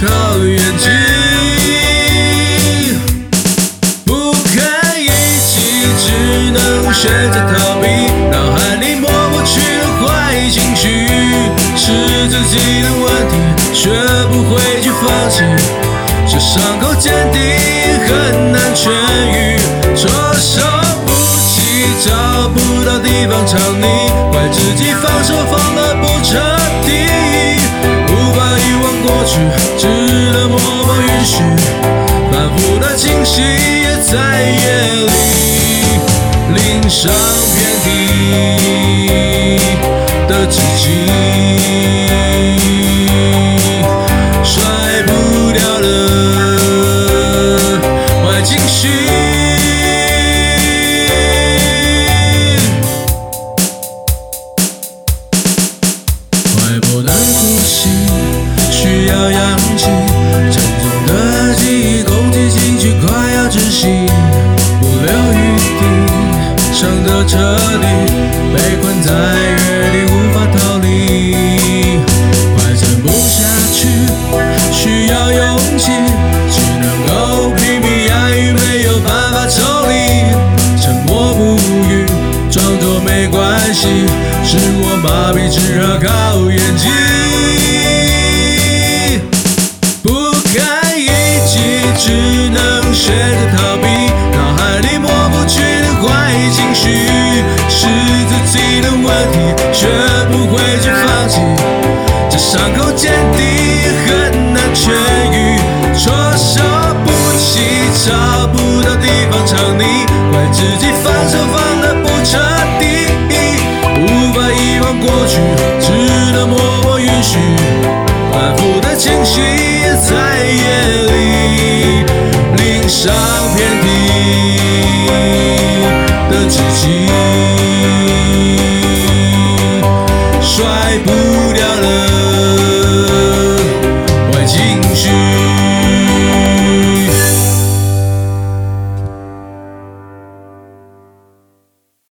靠演技。不堪一击，只能选择逃避，脑海里抹不去的坏情绪，是自己的问题，学不会去放弃。这伤口坚定，很难痊愈，措手不及，找不到地方藏匿，怪自己放手放得不彻底，过去，只能默默允许，反复的清洗也在夜里淋上遍地的寂静。要氧气。沉重的记忆攻击进去，快要窒息，不留余地，伤得彻底，被困在原地无法逃离。快撑不下去，需要勇气，只能够拼命压抑，没有办法抽离。沉默不语，装作没关系，是我麻痹，只好靠演技。伤口坚定，很难痊愈。措手不及，找不到地方藏匿，怪自己放手放得不彻底。无法遗忘过去，只能默默允许。反复的情绪在夜里淋上遍体的自己。甩不掉了。